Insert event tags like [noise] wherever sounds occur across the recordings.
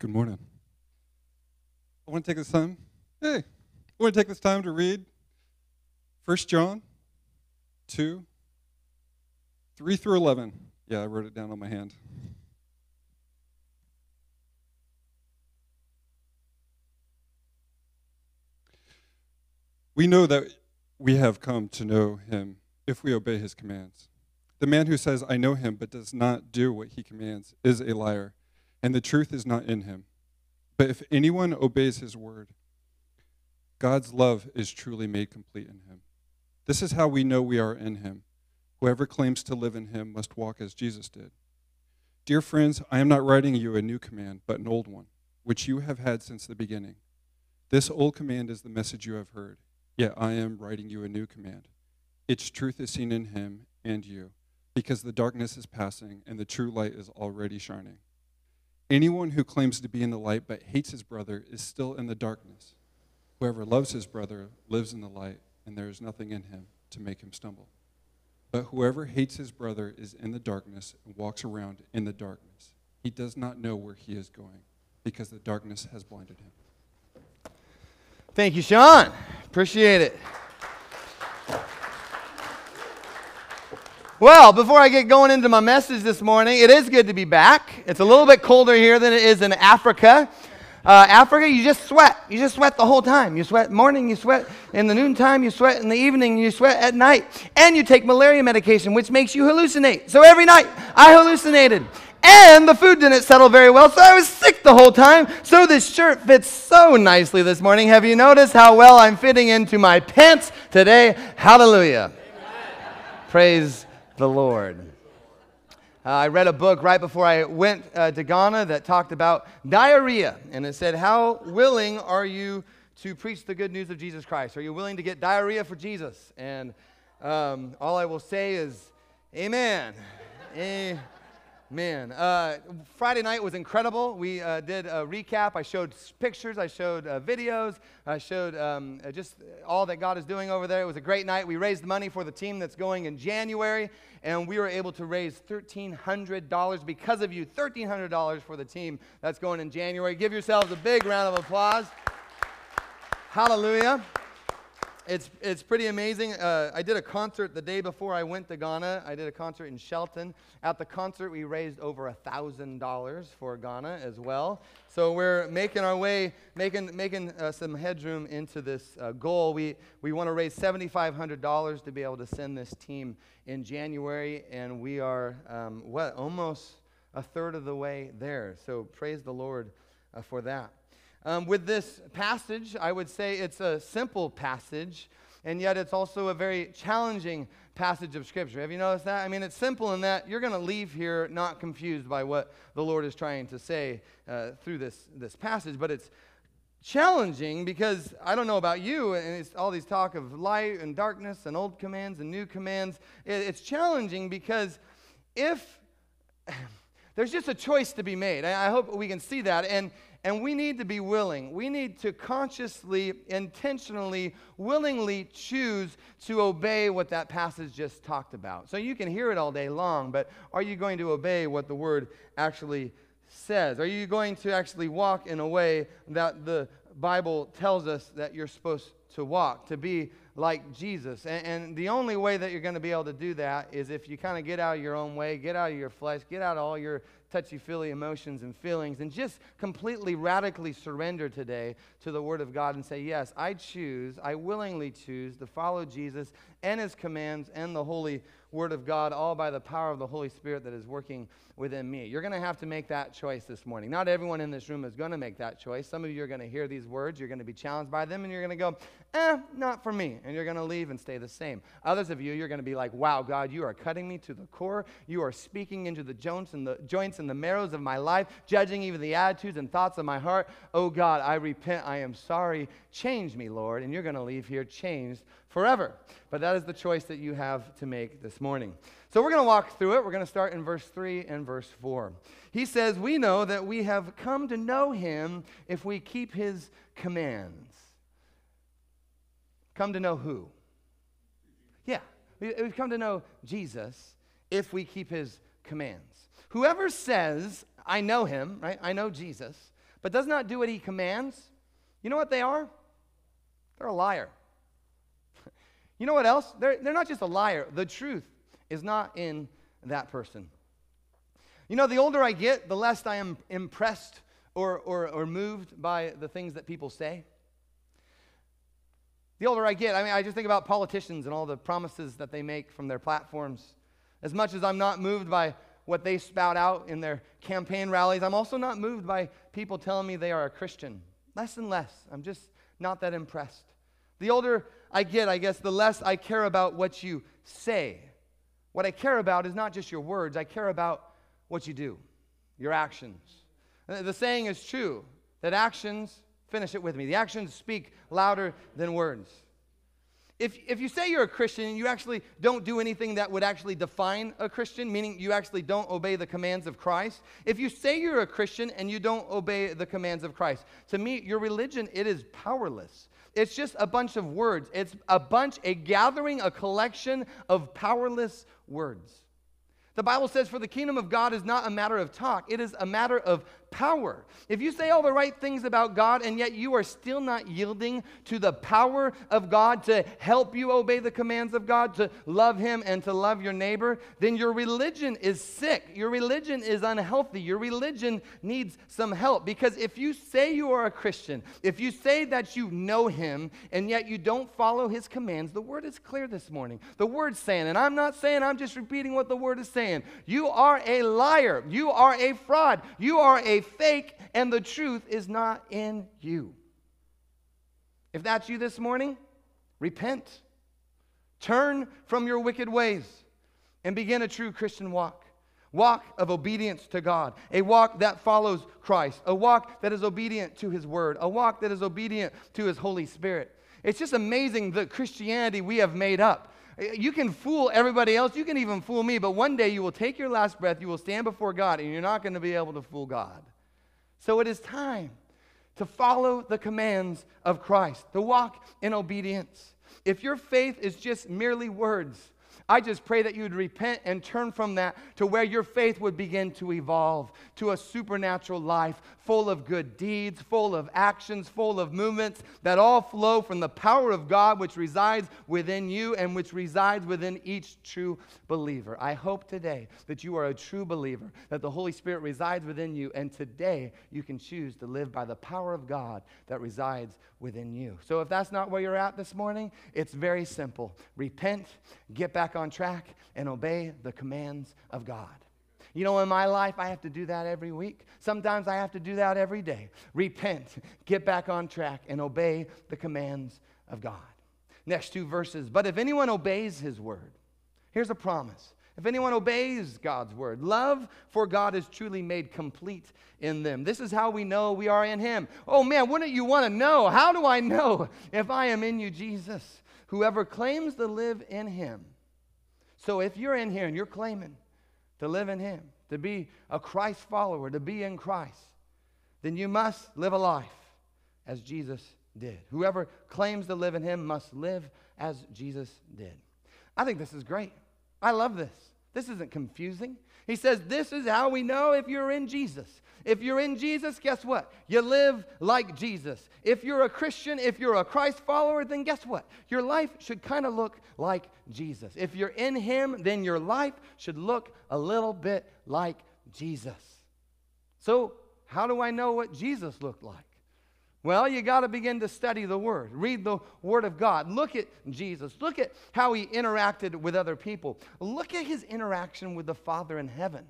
Good morning. I want to take this time. Hey, I want to take this time to read 1 John 2, 3 through 11. Yeah, I wrote it down on my hand. We know that we have come to know him if we obey his commands. The man who says, I know him, but does not do what he commands, is a liar, and the truth is not in him. But if anyone obeys his word, God's love is truly made complete in him. This is how we know we are in him. Whoever claims to live in him must walk as Jesus did. Dear friends, I am not writing you a new command, but an old one, which you have had since the beginning. This old command is the message you have heard, yet I am writing you a new command. Its truth is seen in him and you because the darkness is passing and the true light is already shining. Anyone who claims to be in the light but hates his brother is still in the darkness. Whoever loves his brother lives in the light, and there is nothing in him to make him stumble. But whoever hates his brother is in the darkness and walks around in the darkness. He does not know where he is going because the darkness has blinded him. Thank you, Sean. Appreciate it. Well, before I get going into my message this morning, it is good to be back. It's a little bit colder here than it is in Africa. Uh, Africa, you just sweat. You just sweat the whole time. You sweat morning, you sweat in the noontime, you sweat in the evening, you sweat at night. And you take malaria medication, which makes you hallucinate. So every night, I hallucinated. And the food didn't settle very well, so I was sick the whole time. So this shirt fits so nicely this morning. Have you noticed how well I'm fitting into my pants today? Hallelujah. Praise the Lord. Uh, I read a book right before I went uh, to Ghana that talked about diarrhea. And it said, How willing are you to preach the good news of Jesus Christ? Are you willing to get diarrhea for Jesus? And um, all I will say is, Amen. Man, uh, Friday night was incredible. We uh, did a recap. I showed pictures, I showed uh, videos, I showed um, uh, just all that God is doing over there. It was a great night. We raised money for the team that's going in January, and we were able to raise $1,300 because of you. $1,300 for the team that's going in January. Give yourselves a big round of applause. Hallelujah it's, it's pretty amazing. Uh, I did a concert the day before I went to Ghana. I did a concert in Shelton. At the concert, we raised over $1,000 for Ghana as well. So we're making our way, making, making uh, some headroom into this uh, goal. We, we want to raise $7,500 to be able to send this team in January, and we are, um, what, almost a third of the way there. So praise the Lord uh, for that. Um, with this passage, I would say it's a simple passage, and yet it's also a very challenging passage of Scripture. Have you noticed that? I mean, it's simple in that you're going to leave here not confused by what the Lord is trying to say uh, through this, this passage, but it's challenging because I don't know about you, and it's all these talk of light and darkness and old commands and new commands. It, it's challenging because if [sighs] there's just a choice to be made, I hope we can see that. And and we need to be willing. We need to consciously, intentionally, willingly choose to obey what that passage just talked about. So you can hear it all day long, but are you going to obey what the word actually says? Are you going to actually walk in a way that the Bible tells us that you're supposed to walk, to be like Jesus. And, and, the only way that you're going to be able to do that is if you kind of get out of your own way, get out of your flesh, get out of all your touchy feely emotions and feelings, and just completely radically surrender today to the Word of God and say, Yes, I choose, I willingly choose to follow Jesus and His commands and the Holy Word of God, all by the power of the Holy Spirit that is working within me. You're going to have to make that choice this morning. Not everyone in this room is going to make that choice. Some of you are going to hear these words, you're going to be challenged by them, and you're going to go, eh, not for me. And you're going to leave and stay the same. Others of you, you're going to be like, wow, God, you are cutting me to the core. You are speaking into the joints and the joints and the marrows of my life, judging even the attitudes and thoughts of my heart. Oh God, I repent. I am sorry. Change me, Lord. And you're going to leave here changed forever. But that is the choice that you have to make this morning. So we're going to walk through it. We're going to start in verse 3 and verse 4. He says, We know that we have come to know him if we keep his commands. Come to know who? Yeah, we've come to know Jesus if we keep his commands. Whoever says, I know him, right? I know Jesus, but does not do what he commands, you know what they are? They're a liar. You know what else? They're, they're not just a liar, the truth is not in that person. You know, the older I get, the less I am impressed or, or, or moved by the things that people say. The older I get, I mean, I just think about politicians and all the promises that they make from their platforms. As much as I'm not moved by what they spout out in their campaign rallies, I'm also not moved by people telling me they are a Christian. Less and less. I'm just not that impressed. The older I get, I guess, the less I care about what you say. What I care about is not just your words, I care about what you do, your actions. Uh, the saying is true that actions, finish it with me, the actions speak louder than words. If, if you say you're a Christian and you actually don't do anything that would actually define a Christian, meaning you actually don't obey the commands of Christ, if you say you're a Christian and you don't obey the commands of Christ, to me, your religion, it is powerless. It's just a bunch of words. It's a bunch, a gathering, a collection of powerless words. The Bible says, For the kingdom of God is not a matter of talk, it is a matter of power. If you say all the right things about God and yet you are still not yielding to the power of God to help you obey the commands of God, to love Him and to love your neighbor, then your religion is sick. Your religion is unhealthy. Your religion needs some help. Because if you say you are a Christian, if you say that you know Him and yet you don't follow His commands, the word is clear this morning. The word's saying, and I'm not saying, I'm just repeating what the word is saying. You are a liar. You are a fraud. You are a fake, and the truth is not in you. If that's you this morning, repent. Turn from your wicked ways and begin a true Christian walk. Walk of obedience to God, a walk that follows Christ, a walk that is obedient to His Word, a walk that is obedient to His Holy Spirit. It's just amazing the Christianity we have made up. You can fool everybody else, you can even fool me, but one day you will take your last breath, you will stand before God, and you're not going to be able to fool God. So it is time to follow the commands of Christ, to walk in obedience. If your faith is just merely words, I just pray that you would repent and turn from that to where your faith would begin to evolve to a supernatural life full of good deeds, full of actions, full of movements that all flow from the power of God which resides within you and which resides within each true believer. I hope today that you are a true believer, that the Holy Spirit resides within you, and today you can choose to live by the power of God that resides within you. So if that's not where you're at this morning, it's very simple. Repent, get back on track, and obey the commands of God. You know, in my life, I have to do that every week. Sometimes I have to do that every day. Repent, get back on track, and obey the commands of God. Next two verses. But if anyone obeys his word, here's a promise. If anyone obeys God's word, love for God is truly made complete in them. This is how we know we are in Him. Oh man, wouldn't you want to know? How do I know if I am in you, Jesus? Whoever claims to live in Him. So if you're in here and you're claiming to live in Him, to be a Christ follower, to be in Christ, then you must live a life as Jesus did. Whoever claims to live in Him must live as Jesus did. I think this is great. I love this. This isn't confusing. He says, This is how we know if you're in Jesus. If you're in Jesus, guess what? You live like Jesus. If you're a Christian, if you're a Christ follower, then guess what? Your life should kind of look like Jesus. If you're in Him, then your life should look a little bit like Jesus. So, how do I know what Jesus looked like? Well, you got to begin to study the Word. Read the Word of God. Look at Jesus. Look at how he interacted with other people. Look at his interaction with the Father in heaven.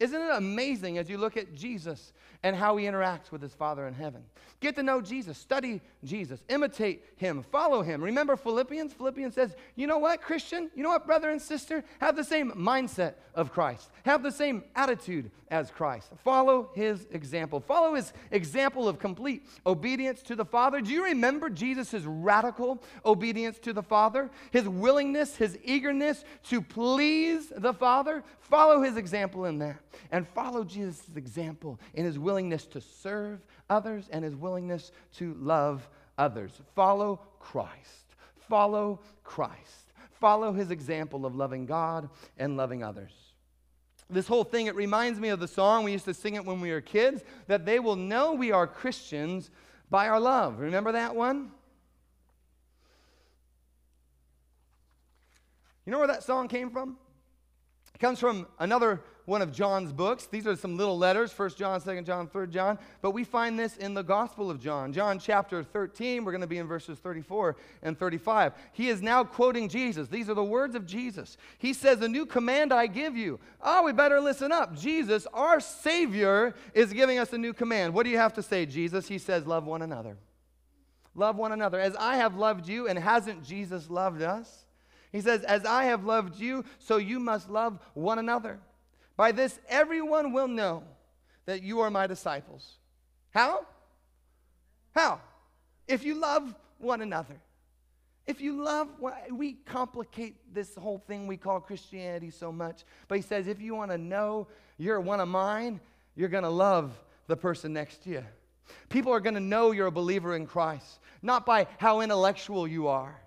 Isn't it amazing as you look at Jesus and how he interacts with his Father in heaven? Get to know Jesus, study Jesus, imitate him, follow him. Remember Philippians? Philippians says, you know what, Christian? You know what, brother and sister? Have the same mindset of Christ, have the same attitude as Christ. Follow his example. Follow his example of complete obedience to the Father. Do you remember Jesus' radical obedience to the Father? His willingness, his eagerness to please the Father? Follow his example in that. And follow Jesus' example in his willingness to serve others and his willingness to love others. Follow Christ. Follow Christ. Follow his example of loving God and loving others. this whole thing, it reminds me of the song. We used to sing it when we were kids that they will know we are Christians by our love. Remember that one? You know where that song came from? It comes from another one of John's books. These are some little letters, 1 John, 2 John, 3 John. But we find this in the Gospel of John. John chapter 13, we're going to be in verses 34 and 35. He is now quoting Jesus. These are the words of Jesus. He says, A new command I give you. Oh, we better listen up. Jesus, our Savior, is giving us a new command. What do you have to say, Jesus? He says, Love one another. Love one another. As I have loved you, and hasn't Jesus loved us? He says, As I have loved you, so you must love one another. By this, everyone will know that you are my disciples. How? How? If you love one another. If you love, we complicate this whole thing we call Christianity so much. But he says, if you want to know you're one of mine, you're going to love the person next to you. People are going to know you're a believer in Christ, not by how intellectual you are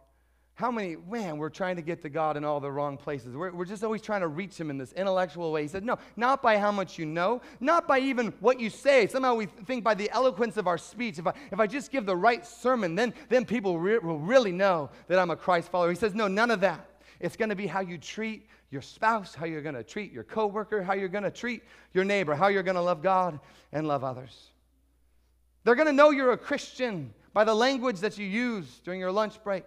how many, man, we're trying to get to God in all the wrong places. We're, we're just always trying to reach Him in this intellectual way. He said, no, not by how much you know, not by even what you say. Somehow we think by the eloquence of our speech. If I, if I just give the right sermon, then, then people re- will really know that I'm a Christ follower. He says, no, none of that. It's going to be how you treat your spouse, how you're going to treat your coworker, how you're going to treat your neighbor, how you're going to love God and love others. They're going to know you're a Christian by the language that you use during your lunch break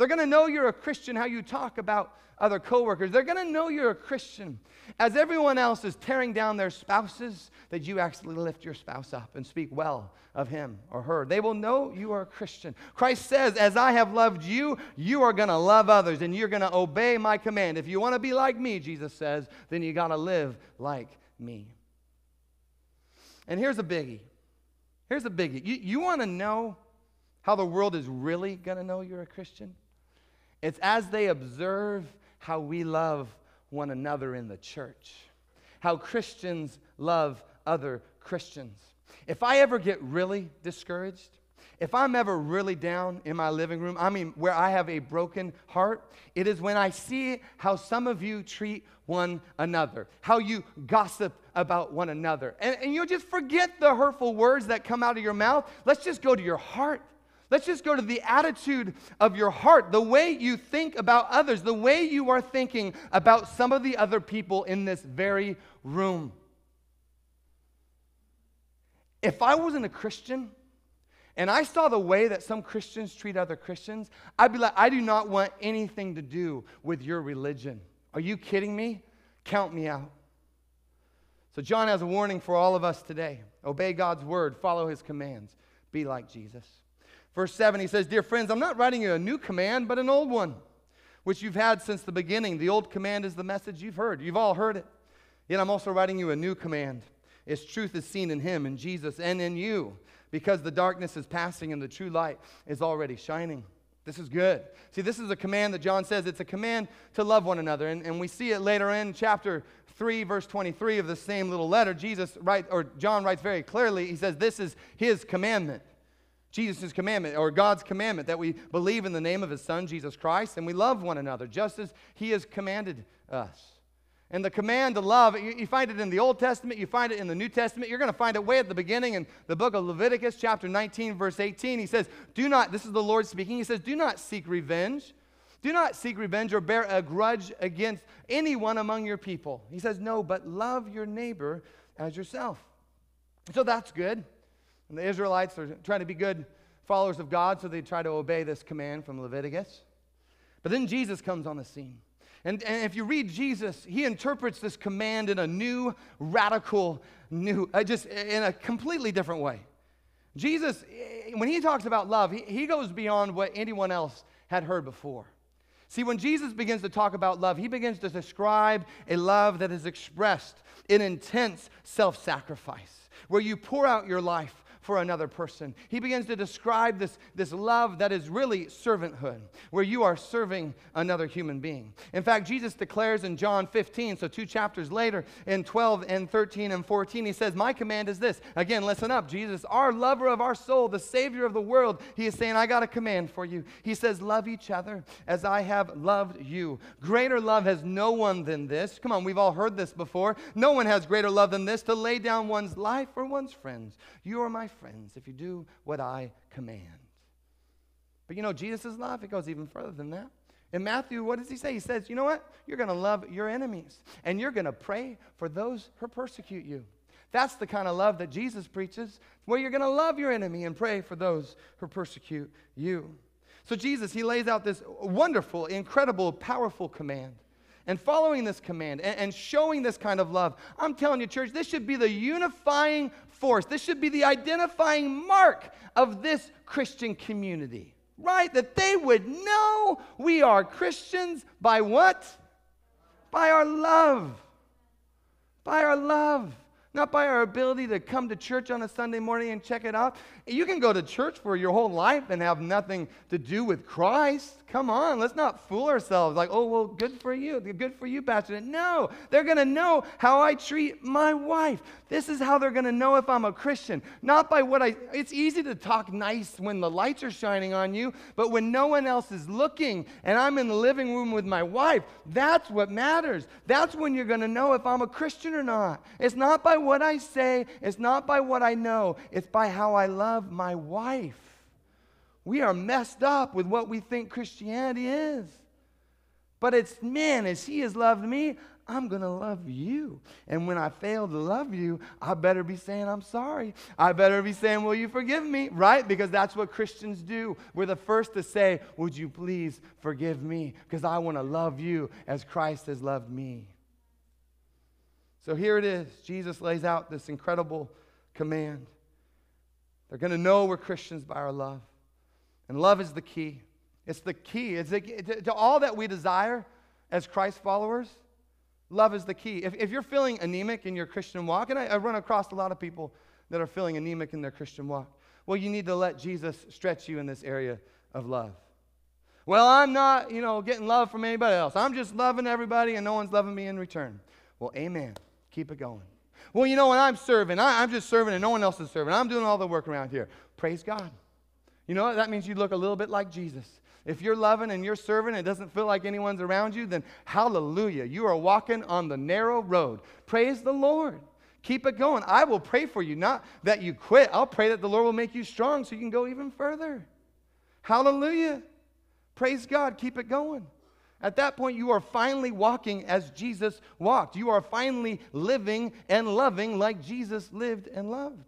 they're going to know you're a Christian how you talk about other coworkers. They're going to know you're a Christian as everyone else is tearing down their spouses that you actually lift your spouse up and speak well of him or her. They will know you are a Christian. Christ says, "As I have loved you, you are going to love others and you're going to obey my command. If you want to be like me," Jesus says, "then you got to live like me." And here's a biggie. Here's a biggie. You, you want to know how the world is really going to know you're a Christian? It's as they observe how we love one another in the church, how Christians love other Christians. If I ever get really discouraged, if I'm ever really down in my living room, I mean, where I have a broken heart, it is when I see how some of you treat one another, how you gossip about one another. And, and you just forget the hurtful words that come out of your mouth. Let's just go to your heart. Let's just go to the attitude of your heart, the way you think about others, the way you are thinking about some of the other people in this very room. If I wasn't a Christian and I saw the way that some Christians treat other Christians, I'd be like, I do not want anything to do with your religion. Are you kidding me? Count me out. So, John has a warning for all of us today obey God's word, follow his commands, be like Jesus. Verse 7, he says, Dear friends, I'm not writing you a new command, but an old one, which you've had since the beginning. The old command is the message you've heard. You've all heard it. Yet I'm also writing you a new command. Its truth is seen in him, in Jesus, and in you, because the darkness is passing and the true light is already shining. This is good. See, this is a command that John says it's a command to love one another. And, and we see it later in chapter 3, verse 23 of the same little letter. Jesus writes, or John writes very clearly, he says, This is his commandment. Jesus' commandment or God's commandment that we believe in the name of his son, Jesus Christ, and we love one another just as he has commanded us. And the command to love, you, find it in the Old Testament, you find it in the New Testament. You're going to find it way at the beginning in the book of Leviticus, chapter 19, verse 18. He says, Do not, this is the Lord speaking, he says, Do not seek revenge. Do not seek revenge or bear a grudge against anyone among your people. He says, No, but love your neighbor as yourself. So that's good. And the Israelites are trying to be good followers of God, so they try to obey this command from Leviticus. But then Jesus comes on the scene. And, and if you read Jesus, he interprets this command in a new, radical, new, uh, just in a completely different way. Jesus, eh, when he talks about love, he, he goes beyond what anyone else had heard before. See, when Jesus begins to talk about love, he begins to describe a love that is expressed in intense self sacrifice, where you pour out your life for another person. He begins to describe this, this love that is really servanthood, where you are serving another human being. In fact, Jesus declares in John 15, so two chapters later, in 12 and 13 and 14, he says, My command is this. Again, listen up. Jesus, our lover of our soul, the Savior of the world, he is saying, I got a command for you. He says, Love each other as I have loved you. Greater love has no one than this. Come on, we've all heard this before. No one has greater love than this to lay down one's life for one's friends. You are my friends if you do what I command. But you know, Jesus' love, it goes even further than that. In Matthew, what does he say? He says, You know what? You're going to love your enemies, and you're going to pray for those who persecute you. That's the kind of love that Jesus preaches, where you're going to love your enemy and pray for those who persecute you. So, Jesus, he lays out this wonderful, incredible, powerful command. And following this command and, and, showing this kind of love, I'm telling you, church, this should be the unifying force. This should be the identifying mark of this Christian community, right? That they would know we are Christians by what? By our love. By our love not by our ability to come to church on a Sunday morning and check it out. You can go to church for your whole life and have nothing to do with Christ. Come on, let's not fool ourselves like, oh, well, good for you. Good for you, Pastor. No, they're going to know how I treat my wife. This is how they're going to know if I'm a Christian. Not by what I, it's easy to talk nice when the lights are shining on you, but when no one else is looking and I'm in the living room with my wife, that's what matters. That's when you're going to know if I'm a Christian or not. It's not by what I say, it's not by what I know, it's by how I love my wife. We are messed up with what we think Christianity is. But it's, man, as He has loved me, I'm going to love you. And when I fail to love you, I better be saying, I'm sorry. I better be saying, Will you forgive me? Right? Because that's what Christians do. We're the first to say, Would you please forgive me? Because I want to love you as Christ has loved me. So here it is. Jesus lays out this incredible command. They're going to know we're Christians by our love. And love is the key. It's the key. It's the, to, to all that we desire as Christ followers, love is the key. If, if you're feeling anemic in your Christian walk, and I, I run across a lot of people that are feeling anemic in their Christian walk, well, you need to let Jesus stretch you in this area of love. Well, I'm not, you know, getting love from anybody else. I'm just loving everybody and no one's loving me in return. Well, amen. Keep it going. Well, you know, when I'm serving, I, I'm just serving and no one else is serving. I'm doing all the work around here. Praise God. You know what? That means you look a little bit like Jesus. If you're loving and you're serving and it doesn't feel like anyone's around you, then hallelujah. You are walking on the narrow road. Praise the Lord. Keep it going. I will pray for you, not that you quit. I'll pray that the Lord will make you strong so you can go even further. Hallelujah. Praise God. Keep it going. At that point, you are finally walking as Jesus walked. You are finally living and loving like Jesus lived and loved.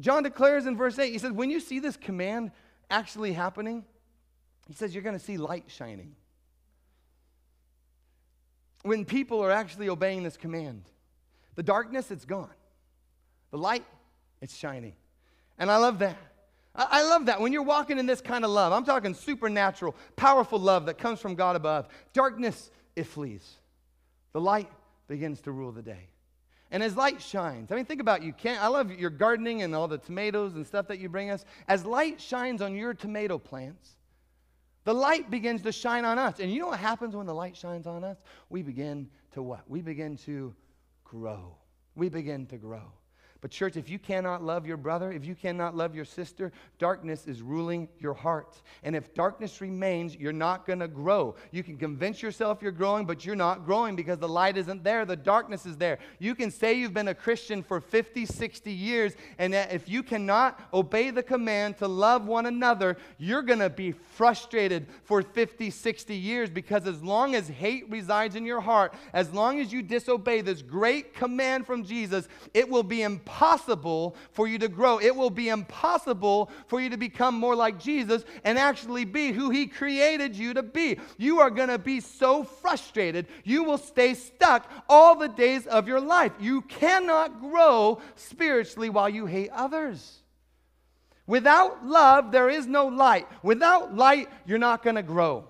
John declares in verse 8, he says, When you see this command actually happening, he says, you're going to see light shining. When people are actually obeying this command, the darkness, it's gone. The light, it's shining. And I love that. I love that. When you're walking in this kind of love, I'm talking supernatural, powerful love that comes from God above, darkness, it flees. The light begins to rule the day. And as light shines, I mean, think about you. Can't, I love your gardening and all the tomatoes and stuff that you bring us. As light shines on your tomato plants, the light begins to shine on us. And you know what happens when the light shines on us? We begin to what? We begin to grow. We begin to grow. But, church, if you cannot love your brother, if you cannot love your sister, darkness is ruling your heart. And if darkness remains, you're not going to grow. You can convince yourself you're growing, but you're not growing because the light isn't there. The darkness is there. You can say you've been a Christian for 50, 60 years, and if you cannot obey the command to love one another, you're going to be frustrated for 50, 60 years because as long as hate resides in your heart, as long as you disobey this great command from Jesus, it will be impossible impossible for you to grow. It will be impossible for you to become more like Jesus and actually be who He created you to be. You are going to be so frustrated, you will stay stuck all the days of your life. You cannot grow spiritually while you hate others. Without love, there is no light. Without light, you're not going to grow.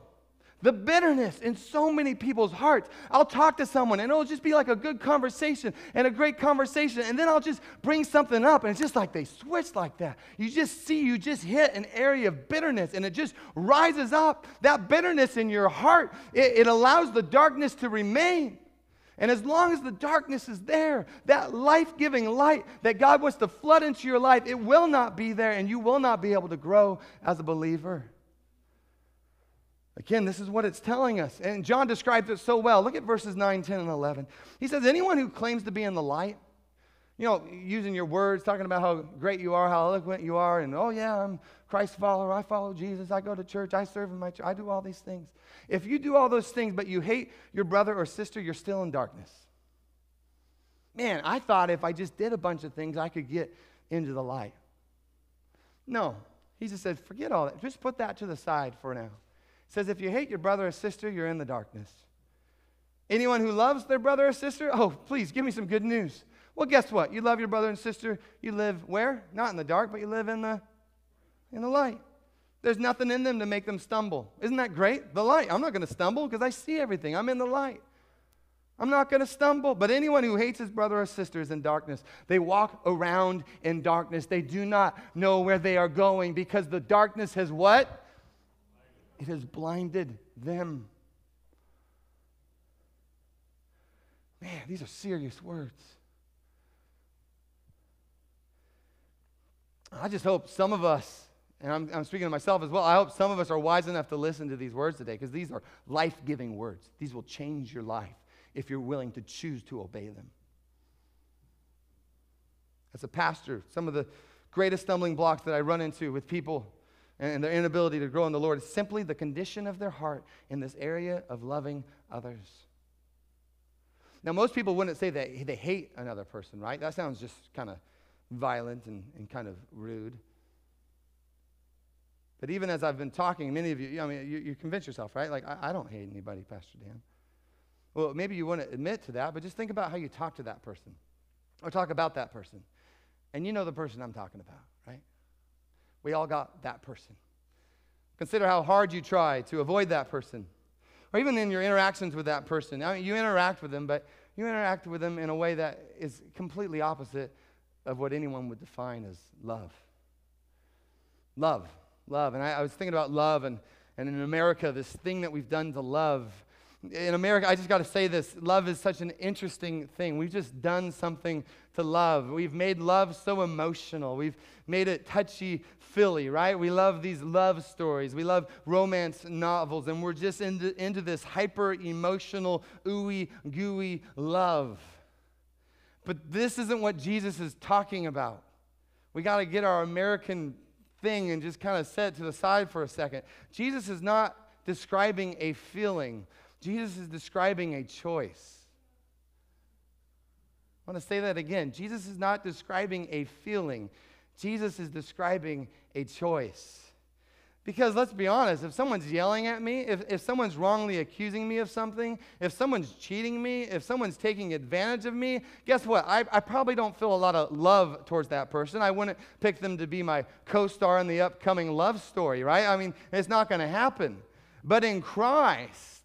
The bitterness in so many people's hearts. I'll talk to someone and it'll just be like a good conversation and a great conversation. And then I'll just bring something up and it's just like they switch like that. You just see, you just hit an area of bitterness and it just rises up. That bitterness in your heart, it, it allows the darkness to remain. And as long as the darkness is there, that life giving light that God wants to flood into your life, it will not be there and you will not be able to grow as a believer. Again, this is what it's telling us. And John describes it so well. Look at verses 9, 10, and 11. He says, Anyone who claims to be in the light, you know, using your words, talking about how great you are, how eloquent you are, and oh, yeah, I'm Christ follower, I follow Jesus, I go to church, I serve in my church, I do all these things. If you do all those things, but you hate your brother or sister, you're still in darkness. Man, I thought if I just did a bunch of things, I could get into the light. No. He just said, forget all that. Just put that to the side for now says, if you hate your brother or sister, you're in the darkness. Anyone who loves their brother or sister, oh, please give me some good news. Well, guess what? You love your brother and sister. You live where? Not in the dark, but you live in the in the light. There's nothing in them to make them stumble. Isn't that great? The light. I'm not going to stumble because I see everything. I'm in the light. I'm not going to stumble. But anyone who hates his brother or sister is in darkness. They walk around in darkness. They do not know where they are going because the darkness has what? It has blinded them. Man, these are serious words. I just hope some of us, and I'm, I'm speaking to myself as well, I hope some of us are wise enough to listen to these words today because these are life giving words. These will change your life if you're willing to choose to obey them. As a pastor, some of the greatest stumbling blocks that I run into with people and their inability to grow in the Lord is simply the condition of their heart in this area of loving others. Now, most people wouldn't say that they hate another person, right? That sounds just kind of violent and, and kind of rude. But even as I've been talking, many of you, I mean, you, you convince yourself, right? Like, I, I don't hate anybody, Pastor Dan. Well, maybe you wouldn't admit to that, but just think about how you talk to that person or talk about that person. And you know the person I'm talking about? We all got that person. Consider how hard you try to avoid that person. Or even in your interactions with that person. I mean, you interact with them, but you interact with them in a way that is completely opposite of what anyone would define as love. Love. Love. And I, I was thinking about love, and, and in America, this thing that we've done to love in America, I just got to say this love is such an interesting thing. We've just done something to love. We've made love so emotional. We've made it touchy feely, right? We love these love stories. We love romance novels, and we're just into, into this hyper emotional, ooey gooey love. But this isn't what Jesus is talking about. We got to get our American thing and just kind of set to the side for a second. Jesus is not describing a feeling. Jesus is describing a choice. I want to say that again. Jesus is not describing a feeling, Jesus is describing a choice. Because let's be honest, if someone's yelling at me, if, if someone's wrongly accusing me of something, if someone's cheating me, if someone's taking advantage of me, guess what? I, I probably don't feel a lot of love towards that person. I wouldn't pick them to be my co star in the upcoming love story, right? I mean, it's not going to happen. But in Christ,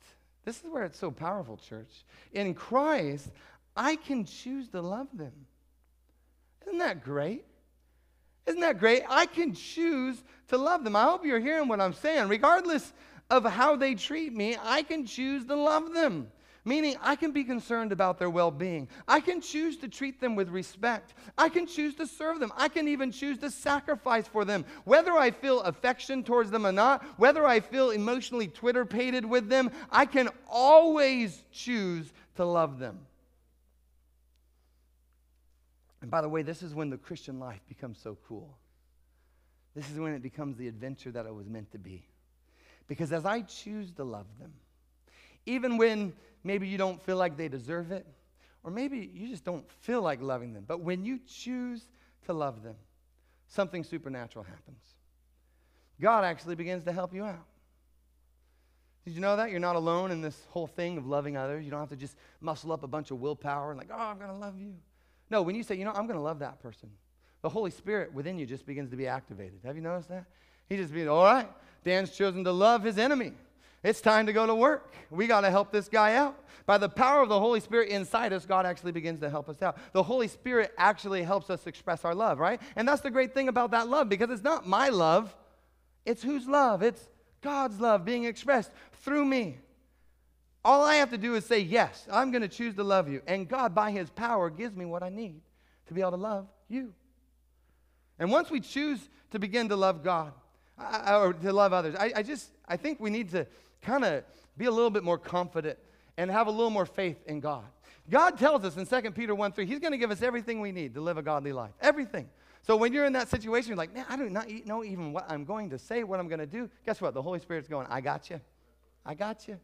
this is where it's so powerful, church. In Christ, I can choose to love them. Isn't that great? Isn't that great? I can choose to love them. I hope you're hearing what I'm saying. Regardless of how they treat me, I can choose to love them. Meaning, I can be concerned about their well being. I can choose to treat them with respect. I can choose to serve them. I can even choose to sacrifice for them. Whether I feel affection towards them or not, whether I feel emotionally Twitter pated with them, I can always choose to love them. And by the way, this is when the Christian life becomes so cool. This is when it becomes the adventure that it was meant to be. Because as I choose to love them, even when maybe you don't feel like they deserve it, or maybe you just don't feel like loving them. But when you choose to love them, something supernatural happens. God actually begins to help you out. Did you know that? You're not alone in this whole thing of loving others. You don't have to just muscle up a bunch of willpower and, like, oh, I'm going to love you. No, when you say, you know, I'm going to love that person, the Holy Spirit within you just begins to be activated. Have you noticed that? He just begins, all right, Dan's chosen to love his enemy. It's time to go to work. We got to help this guy out. By the power of the Holy Spirit inside us, God actually begins to help us out. The Holy Spirit actually helps us express our love, right? And that's the great thing about that love because it's not my love, it's whose love? It's God's love being expressed through me. All I have to do is say, Yes, I'm going to choose to love you. And God, by His power, gives me what I need to be able to love you. And once we choose to begin to love God, or to love others, I, I just, I think we need to kind of be a little bit more confident and have a little more faith in God. God tells us in 2 Peter 1 3, He's going to give us everything we need to live a godly life. Everything. So when you're in that situation, you're like, man, I do not know even what I'm going to say, what I'm going to do. Guess what? The Holy Spirit's going, I got you. I got you.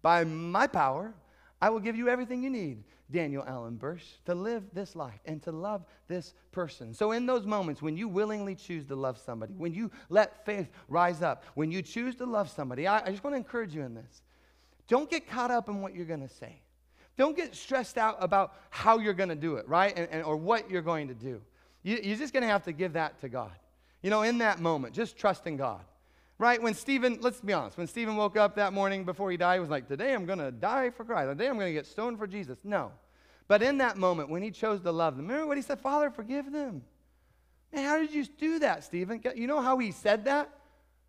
By my power, I will give you everything you need, Daniel Allen Bursch, to live this life and to love this person. So, in those moments when you willingly choose to love somebody, when you let faith rise up, when you choose to love somebody, I, I just want to encourage you in this. Don't get caught up in what you're going to say. Don't get stressed out about how you're going to do it, right? And, and, or what you're going to do. You, you're just going to have to give that to God. You know, in that moment, just trust in God. Right? When Stephen, let's be honest, when Stephen woke up that morning before he died, he was like, Today I'm going to die for Christ. Today I'm going to get stoned for Jesus. No. But in that moment, when he chose to love them, remember what he said? Father, forgive them. Man, how did you do that, Stephen? You know how he said that?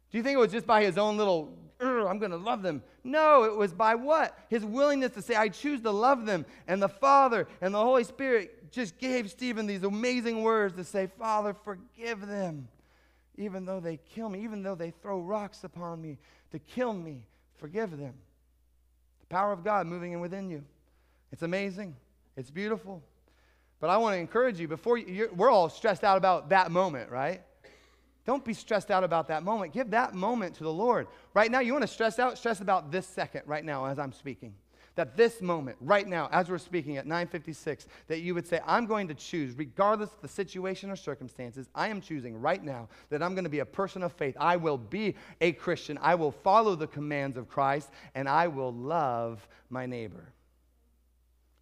Do you think it was just by his own little, I'm going to love them? No, it was by what? His willingness to say, I choose to love them. And the Father and the Holy Spirit just gave Stephen these amazing words to say, Father, forgive them even though they kill me, even though they throw rocks upon me to kill me, forgive them. The power of God moving in within you. It's amazing. It's beautiful. But I want to encourage you before you, we're all stressed out about that moment, right? Don't be stressed out about that moment. Give that moment to the Lord. Right now, you want to stress out? Stress about this second right now as I'm speaking that this moment, right now, as we're speaking at 956, that you would say, I'm going to choose, regardless of the situation or circumstances, I am choosing right now that I'm going to be a person of faith. I will be a Christian. I will follow the commands of Christ, and I will love my neighbor.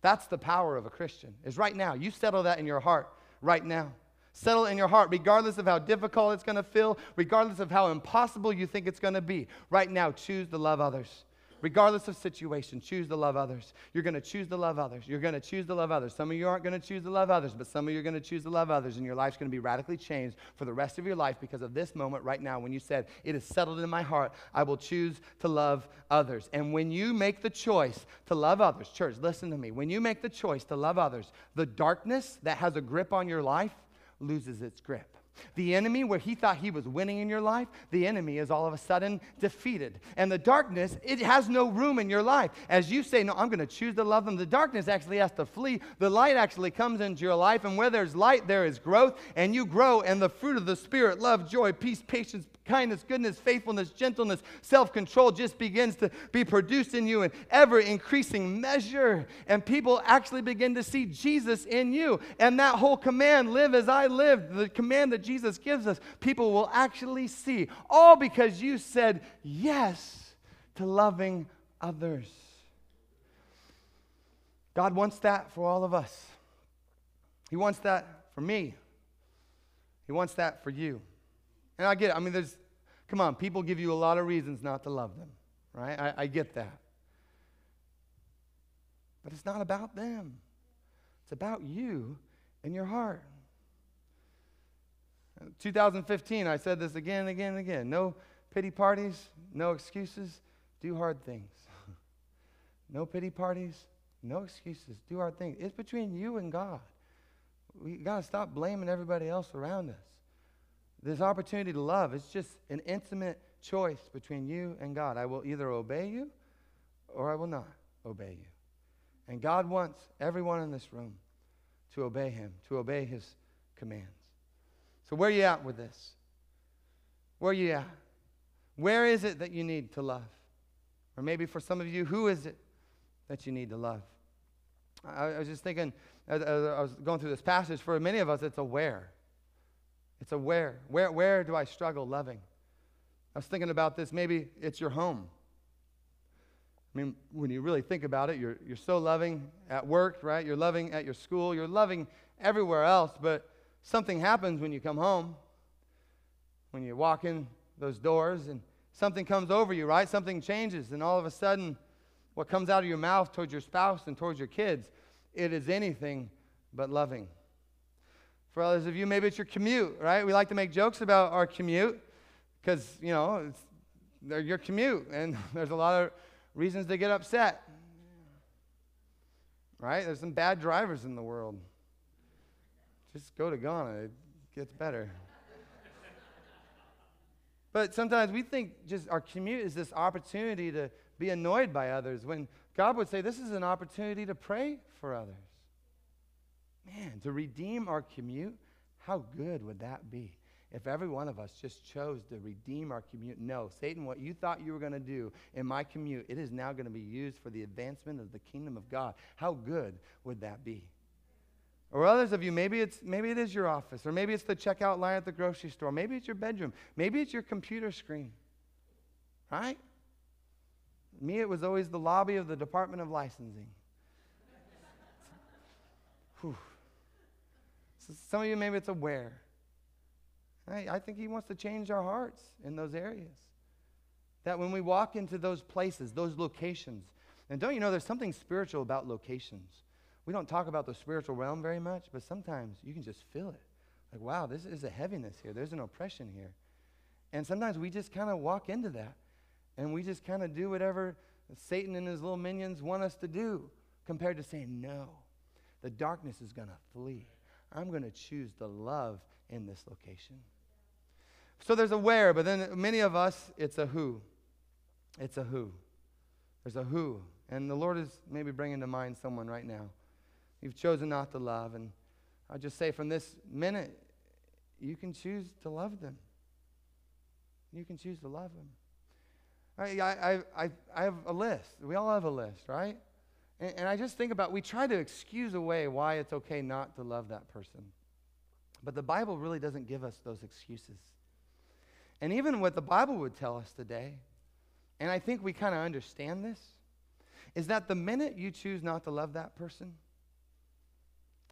That's the power of a Christian, is right now. You settle that in your heart right now. Settle in your heart, regardless of how difficult it's going to feel, regardless of how impossible you think it's going to be. Right now, choose to love others regardless of situation, choose to love others. You're going to choose to love others. You're going to choose to love others. Some of you aren't going to choose to love others, but some of you are going to choose to love others, and your life's going to be radically changed for the rest of your life because of this moment right now when you said, It is settled in my heart. I will choose to love others. And when you make the choice to love others, church, listen to me. When you make the choice to love others, the darkness that has a grip on your life loses its grip. The enemy, where he thought he was winning in your life, the enemy is all of a sudden defeated. And the darkness, it has no room in your life. As you say, No, I'm going to choose to love them, the darkness actually has to flee. The light actually comes into your life. And where there's light, there is growth. And you grow, and the fruit of the Spirit love, joy, peace, patience, kindness, goodness, faithfulness, gentleness, self control just begins to be produced in you in ever increasing measure. And people actually begin to see Jesus in you. And that whole command, live as I live, the command that Jesus gives us, people will actually see. All because you said yes to loving others. God wants that for all of us. He wants that for me. He wants that for you. And I get it. I mean, there's, come on, people give you a lot of reasons not to love them, right? I, I get that. But it's not about them, it's about you and your heart. 2015, I said this again and again and again. No pity parties, no excuses, do hard things. [laughs] no pity parties, no excuses, do hard things. It's between you and God. We got to stop blaming everybody else around us. This opportunity to love is just an intimate choice between you and God. I will either obey you or I will not obey you. And God wants everyone in this room to obey him, to obey his commands. So where are you at with this? Where are you at? Where is it that you need to love? Or maybe for some of you, who is it that you need to love? I, I was just thinking, as, as I was going through this passage, for many of us, it's a where. It's a where. Where, where do I struggle loving? I was thinking about this. Maybe it's your home. I mean, when you really think about it, you're, you're so loving at work, right? You're loving at your school. You're loving everywhere else, but something happens when you come home. When you walk in those doors and something comes over you, right? Something changes, and all of a sudden, what comes out of your mouth towards your spouse and towards your kids, it is anything but loving. For others of you, maybe it's your commute, right? We like to make jokes about our commute because, you know, it's your commute, and [laughs] there's a lot of reasons to get upset. Right? There's some bad drivers in the world. Just go to Ghana, it gets better. but sometimes we think just our commute is this opportunity to be annoyed by others when God would say this is an opportunity to pray for others. Man, to redeem our commute, how good would that be? If every one of us just chose to redeem our commute, no, Satan, what you thought you were going to do in my commute, it is now going to be used for the advancement of the kingdom of God. How good would that be? Or others of you, maybe it's maybe it is your office, or maybe it's the checkout line at the grocery store, maybe it's your bedroom, maybe it's your computer screen. Right? Me, it was always the lobby of the Department of Licensing. [laughs] So some of you, maybe it's aware. Right? I think He wants to change our hearts in those areas. That when we walk into those places, those locations, and don't you know there's something spiritual about locations? We don't talk about the spiritual realm very much, but sometimes you can just feel it. Like, wow, this is a heaviness here. There's an oppression here. And sometimes we just kind of walk into that and we just kind of do whatever Satan and his little minions want us to do compared to saying, no, the darkness is going to flee. I'm going to choose the love in this location. So there's a where, but then many of us, it's a who. It's a who. There's a who. And the Lord is maybe bringing to mind someone right now. You've chosen not to love. And I just say from this minute, you can choose to love them. You can choose to love them. I, I, I, I have a list. We all have a list, right? And, and I just think about, we try to excuse away why it's okay not to love that person. But the Bible really doesn't give us those excuses. And even what the Bible would tell us today, and I think we kind of understand this, is that the minute you choose not to love that person,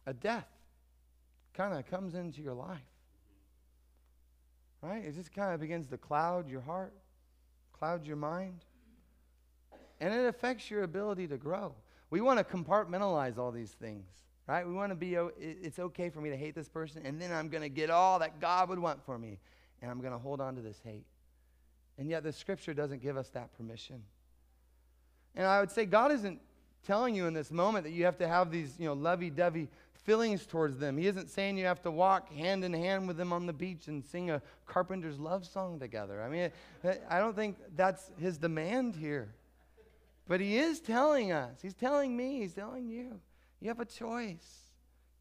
a death kind of comes into your life. Right? It just kind of begins to cloud your heart, cloud your mind, and it affects your ability to grow. We want to compartmentalize all these things, right? We want to be, it's okay for me to hate this person, and then I'm going to get all that God would want for me, and I'm going to hold on to this hate. And yet the scripture doesn't give us that permission. And I would say God isn't telling you in this moment that you have to have these, you know, lovey-dovey feelings towards them. He isn't saying you have to walk hand in hand with them on the beach and sing a carpenter's love song together. I mean, I don't think that's his demand here. But he is telling us, he's telling me, he's telling you, you have a choice.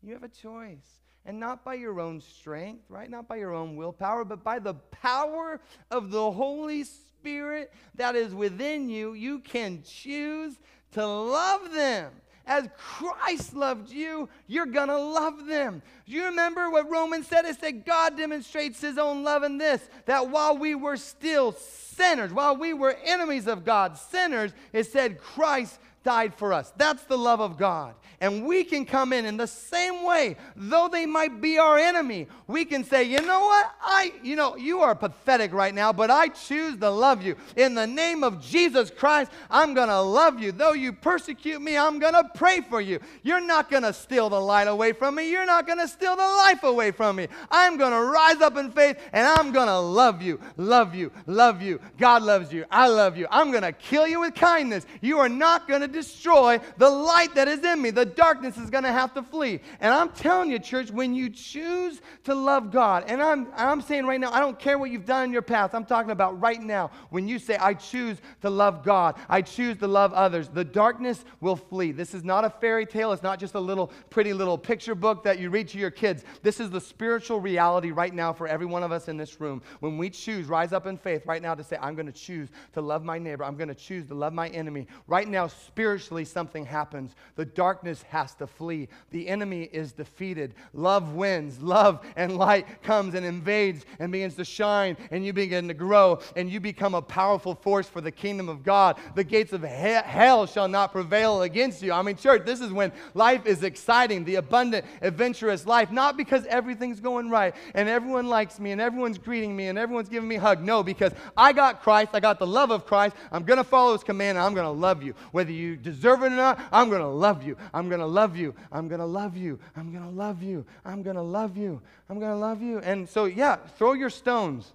You have a choice. And not by your own strength, right? Not by your own willpower, but by the power of the Holy Spirit that is within you, you can choose to love them. As Christ loved you, you're going to love them. Do you remember what Romans said? It said God demonstrates his own love in this that while we were still sinners, while we were enemies of God, sinners, it said Christ died for us. That's the love of God. And we can come in in the same way, though they might be our enemy. We can say, you know what? I, you know, you are pathetic right now, but I choose to love you. In the name of Jesus Christ, I'm going to love you. Though you persecute me, I'm going to pray for you. You're not going to steal the light away from me. You're not going to steal the life away from me. I'm going to rise up in faith and I'm going to love you, love you, love you. God loves you. I love you. I'm going to kill you with kindness. You are not going to destroy the light that is in me. The darkness is going to have to flee. And I'm telling you, church, when you choose to love God, and I'm, I'm saying right now, I don't care what you've done in your past. I'm talking about right now. When you say, I choose to love God, I choose to love others, the darkness will flee. This is not a fairy tale. It's not just a little pretty little picture book that you read to your kids. This is the spiritual reality right now for every one of us in this room. When we choose, rise up in faith right now to say, I'm going to choose to love my neighbor, I'm going to choose to love my enemy. Right now, spirit spiritually something happens. The darkness has to flee. The enemy is defeated. Love wins. Love and light comes and invades and begins to shine, and you begin to grow, and you become a powerful force for the kingdom of God. The gates of hell shall not prevail against you. I mean, church, this is when life is exciting, the abundant, adventurous life, not because everything's going right and everyone likes me and everyone's greeting me and everyone's giving me a hug. No, because I got Christ, I got the love of Christ. I'm going to follow his command, and I'm going to love you. Whether you deserve it or not, I'm going to love you. I'm going to love you. I'm going to love you. I'm going to love you. I'm going to love you. I'm going to love you. And so, yeah, throw your stones.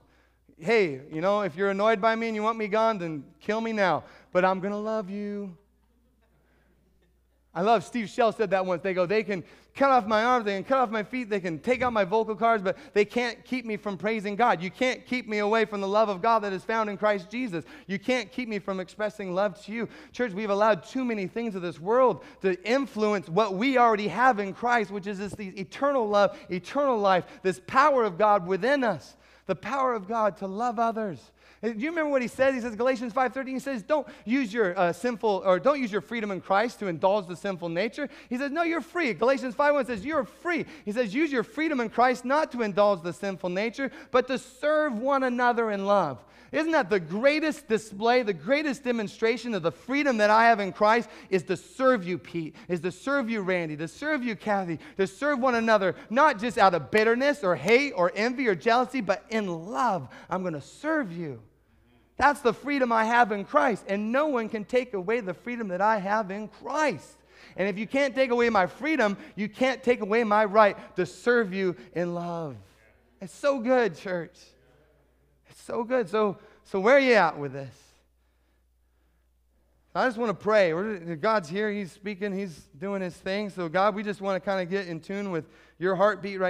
Hey, you know, if you're annoyed by me and you want me gone, then kill me now. But I'm going to love you. I love Steve Shell said that once. They go, they can cut off my arms, they can cut off my feet, they can take out my vocal cords, but they can't keep me from praising God. You can't keep me away from the love of God that is found in Christ Jesus. You can't keep me from expressing love to you. Church, we've allowed too many things of this world to influence what we already have in Christ, which is this eternal love, eternal life, this power of God within us, the power of God to love others. Do you remember what he says? He says, Galatians 5.13, he says, don't use your uh, sinful, or don't use your freedom in Christ to indulge the sinful nature. He says, no, you're free. Galatians 5.1 says, you're free. He says, use your freedom in Christ not to indulge the sinful nature, but to serve one another in love. Isn't that the greatest display, the greatest demonstration of the freedom that I have in Christ is to serve you, Pete, is to serve you, Randy, to serve you, Kathy, to serve one another, not just out of bitterness or hate or envy or jealousy, but in love. I'm going to serve you. That's the freedom I have in Christ. And no one can take away the freedom that I have in Christ. And if you can't take away my freedom, you can't take away my right to serve you in love. It's so good, church. It's so good. So, so where are you at with this? I just want to pray. God's here. He's speaking. He's doing his thing. So, God, we just want to kind of get in tune with your heartbeat right